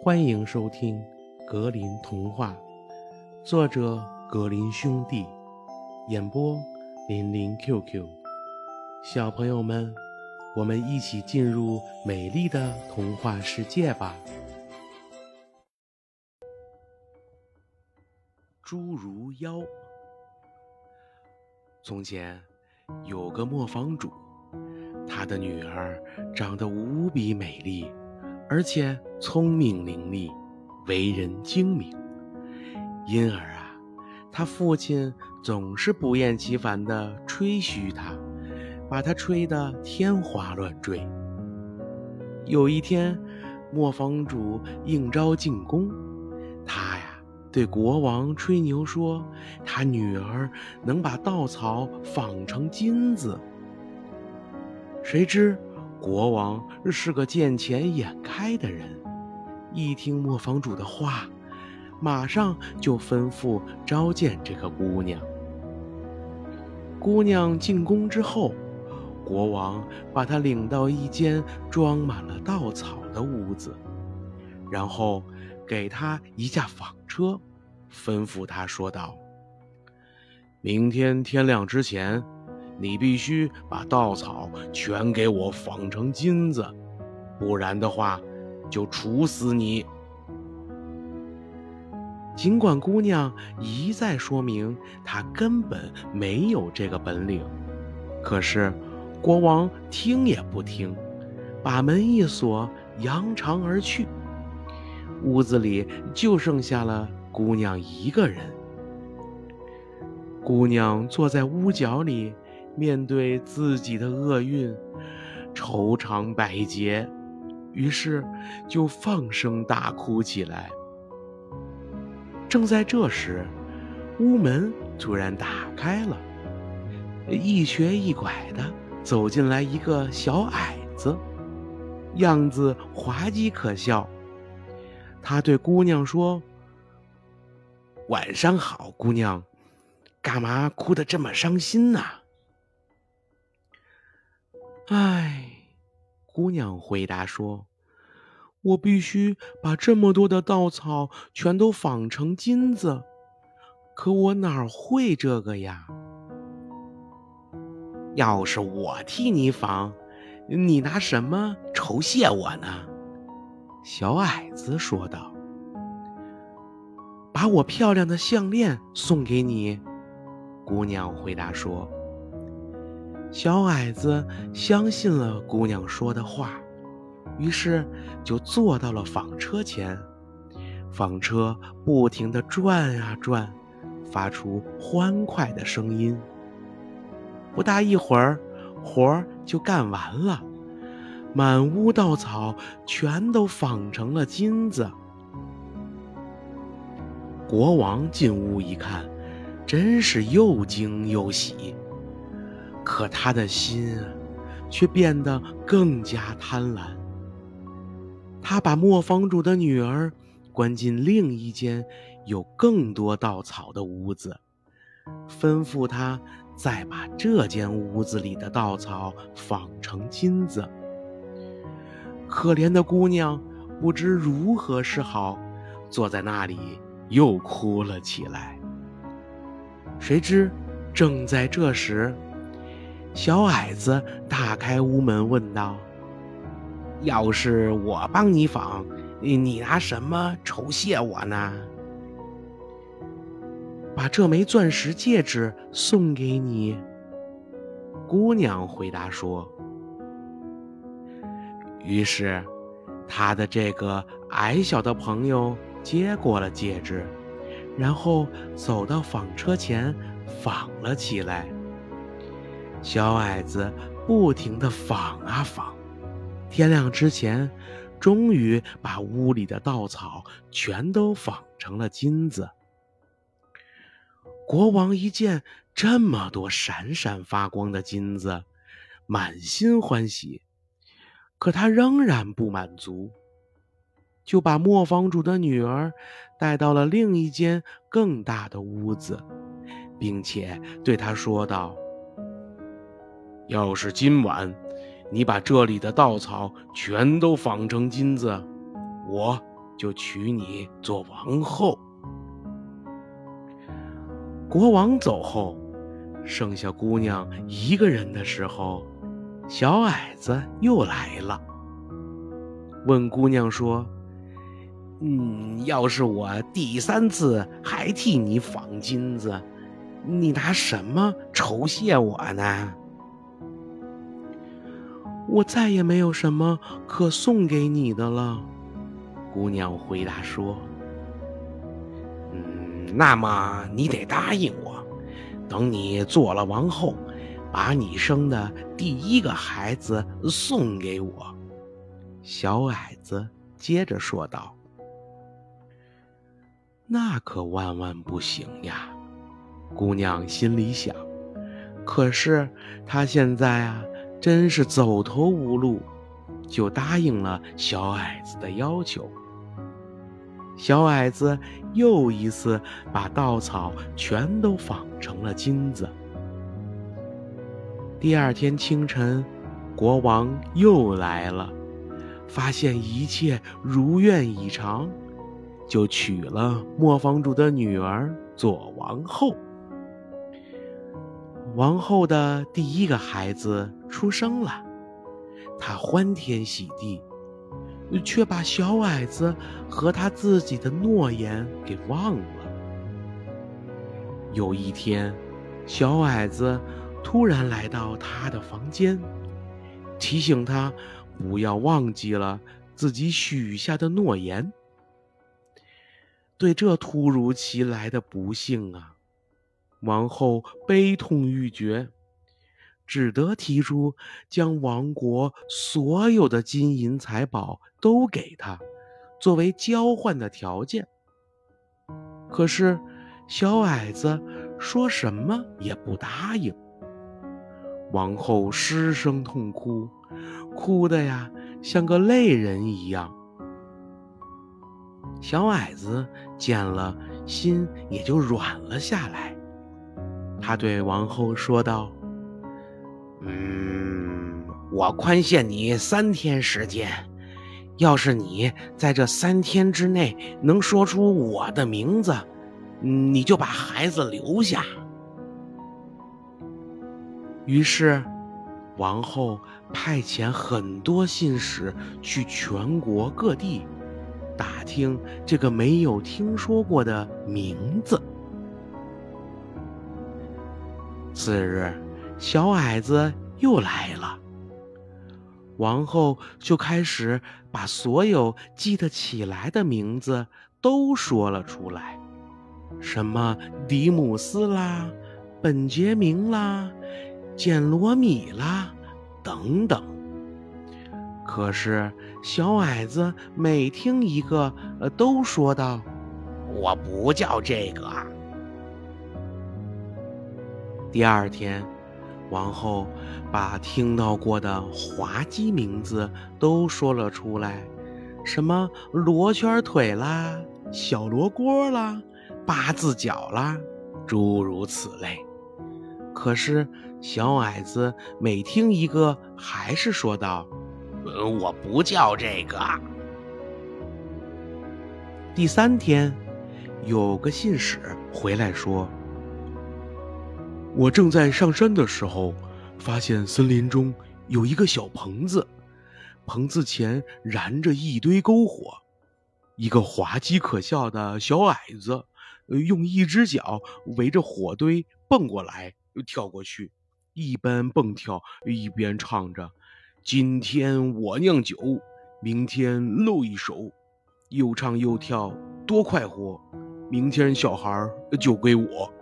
欢迎收听《格林童话》，作者格林兄弟，演播林林 QQ。小朋友们，我们一起进入美丽的童话世界吧！侏儒妖。从前有个磨坊主，他的女儿长得无比美丽。而且聪明伶俐，为人精明，因而啊，他父亲总是不厌其烦地吹嘘他，把他吹得天花乱坠。有一天，磨坊主应召进宫，他呀对国王吹牛说，他女儿能把稻草纺成金子。谁知？国王是个见钱眼开的人，一听磨坊主的话，马上就吩咐召见这个姑娘。姑娘进宫之后，国王把她领到一间装满了稻草的屋子，然后给她一架纺车，吩咐她说道：“明天天亮之前。”你必须把稻草全给我纺成金子，不然的话，就处死你。尽管姑娘一再说明她根本没有这个本领，可是国王听也不听，把门一锁，扬长而去。屋子里就剩下了姑娘一个人。姑娘坐在屋角里。面对自己的厄运，愁肠百结，于是就放声大哭起来。正在这时，屋门突然打开了，一瘸一拐的走进来一个小矮子，样子滑稽可笑。他对姑娘说：“晚上好，姑娘，干嘛哭得这么伤心呢？”唉，姑娘回答说：“我必须把这么多的稻草全都纺成金子，可我哪会这个呀？要是我替你纺，你拿什么酬谢我呢？”小矮子说道：“把我漂亮的项链送给你。”姑娘回答说。小矮子相信了姑娘说的话，于是就坐到了纺车前。纺车不停地转啊转，发出欢快的声音。不大一会儿，活儿就干完了，满屋稻草全都纺成了金子。国王进屋一看，真是又惊又喜。可他的心啊却变得更加贪婪。他把磨坊主的女儿关进另一间有更多稻草的屋子，吩咐他再把这间屋子里的稻草纺成金子。可怜的姑娘不知如何是好，坐在那里又哭了起来。谁知正在这时，小矮子打开屋门，问道：“要是我帮你纺，你拿什么酬谢我呢？”“把这枚钻石戒指送给你。”姑娘回答说。于是，他的这个矮小的朋友接过了戒指，然后走到纺车前纺了起来。小矮子不停地纺啊纺，天亮之前，终于把屋里的稻草全都纺成了金子。国王一见这么多闪闪发光的金子，满心欢喜，可他仍然不满足，就把磨坊主的女儿带到了另一间更大的屋子，并且对他说道。要是今晚你把这里的稻草全都纺成金子，我就娶你做王后。”国王走后，剩下姑娘一个人的时候，小矮子又来了，问姑娘说：“嗯，要是我第三次还替你纺金子，你拿什么酬谢我呢？”我再也没有什么可送给你的了，姑娘回答说。嗯那么你得答应我，等你做了王后，把你生的第一个孩子送给我。”小矮子接着说道。“那可万万不行呀！”姑娘心里想。可是她现在啊，真是走投无路，就答应了小矮子的要求。小矮子又一次把稻草全都纺成了金子。第二天清晨，国王又来了，发现一切如愿以偿，就娶了磨坊主的女儿做王后。王后的第一个孩子出生了，她欢天喜地。却把小矮子和他自己的诺言给忘了。有一天，小矮子突然来到他的房间，提醒他不要忘记了自己许下的诺言。对这突如其来的不幸啊，王后悲痛欲绝。只得提出将王国所有的金银财宝都给他，作为交换的条件。可是小矮子说什么也不答应。王后失声痛哭，哭的呀像个泪人一样。小矮子见了，心也就软了下来。他对王后说道。嗯，我宽限你三天时间。要是你在这三天之内能说出我的名字，你就把孩子留下。于是，王后派遣很多信使去全国各地打听这个没有听说过的名字。次日。小矮子又来了，王后就开始把所有记得起来的名字都说了出来，什么迪姆斯啦、本杰明啦、简罗米啦等等。可是小矮子每听一个，呃，都说道：“我不叫这个。”第二天。王后把听到过的滑稽名字都说了出来，什么罗圈腿啦、小罗锅啦、八字脚啦，诸如此类。可是小矮子每听一个，还是说道：“我不叫这个。”第三天，有个信使回来说。我正在上山的时候，发现森林中有一个小棚子，棚子前燃着一堆篝火。一个滑稽可笑的小矮子，用一只脚围着火堆蹦过来又跳过去，一边蹦跳一边唱着：“今天我酿酒，明天露一手，又唱又跳多快活，明天小孩就归我。”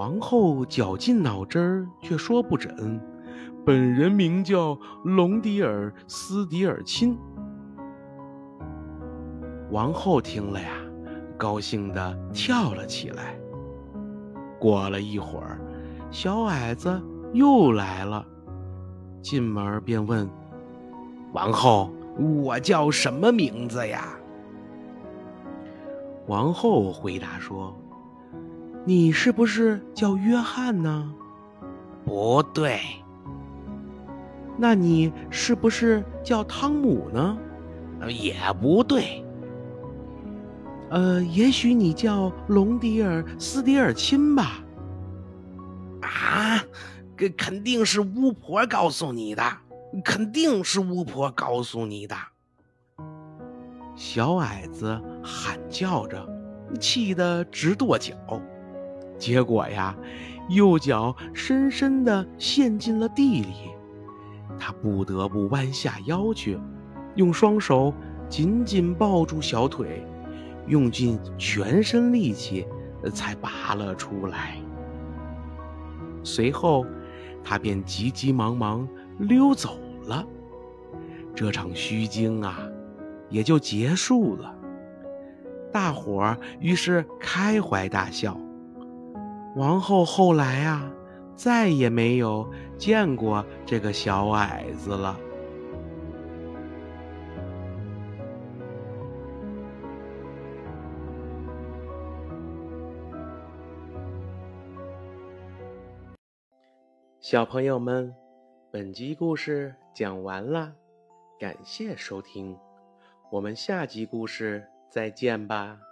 王后绞尽脑汁儿，却说不准。本人名叫隆迪尔斯迪尔钦。王后听了呀，高兴的跳了起来。过了一会儿，小矮子又来了，进门便问：“王后，我叫什么名字呀？”王后回答说。你是不是叫约翰呢？不对。那你是不是叫汤姆呢？也不对。呃，也许你叫隆迪尔斯迪尔亲吧？啊，肯肯定是巫婆告诉你的，肯定是巫婆告诉你的。小矮子喊叫着，气得直跺脚。结果呀，右脚深深地陷进了地里，他不得不弯下腰去，用双手紧紧抱住小腿。用尽全身力气，才拔了出来。随后，他便急急忙忙溜走了。这场虚惊啊，也就结束了。大伙儿于是开怀大笑。王后后来啊，再也没有见过这个小矮子了。小朋友们，本集故事讲完了，感谢收听，我们下集故事再见吧。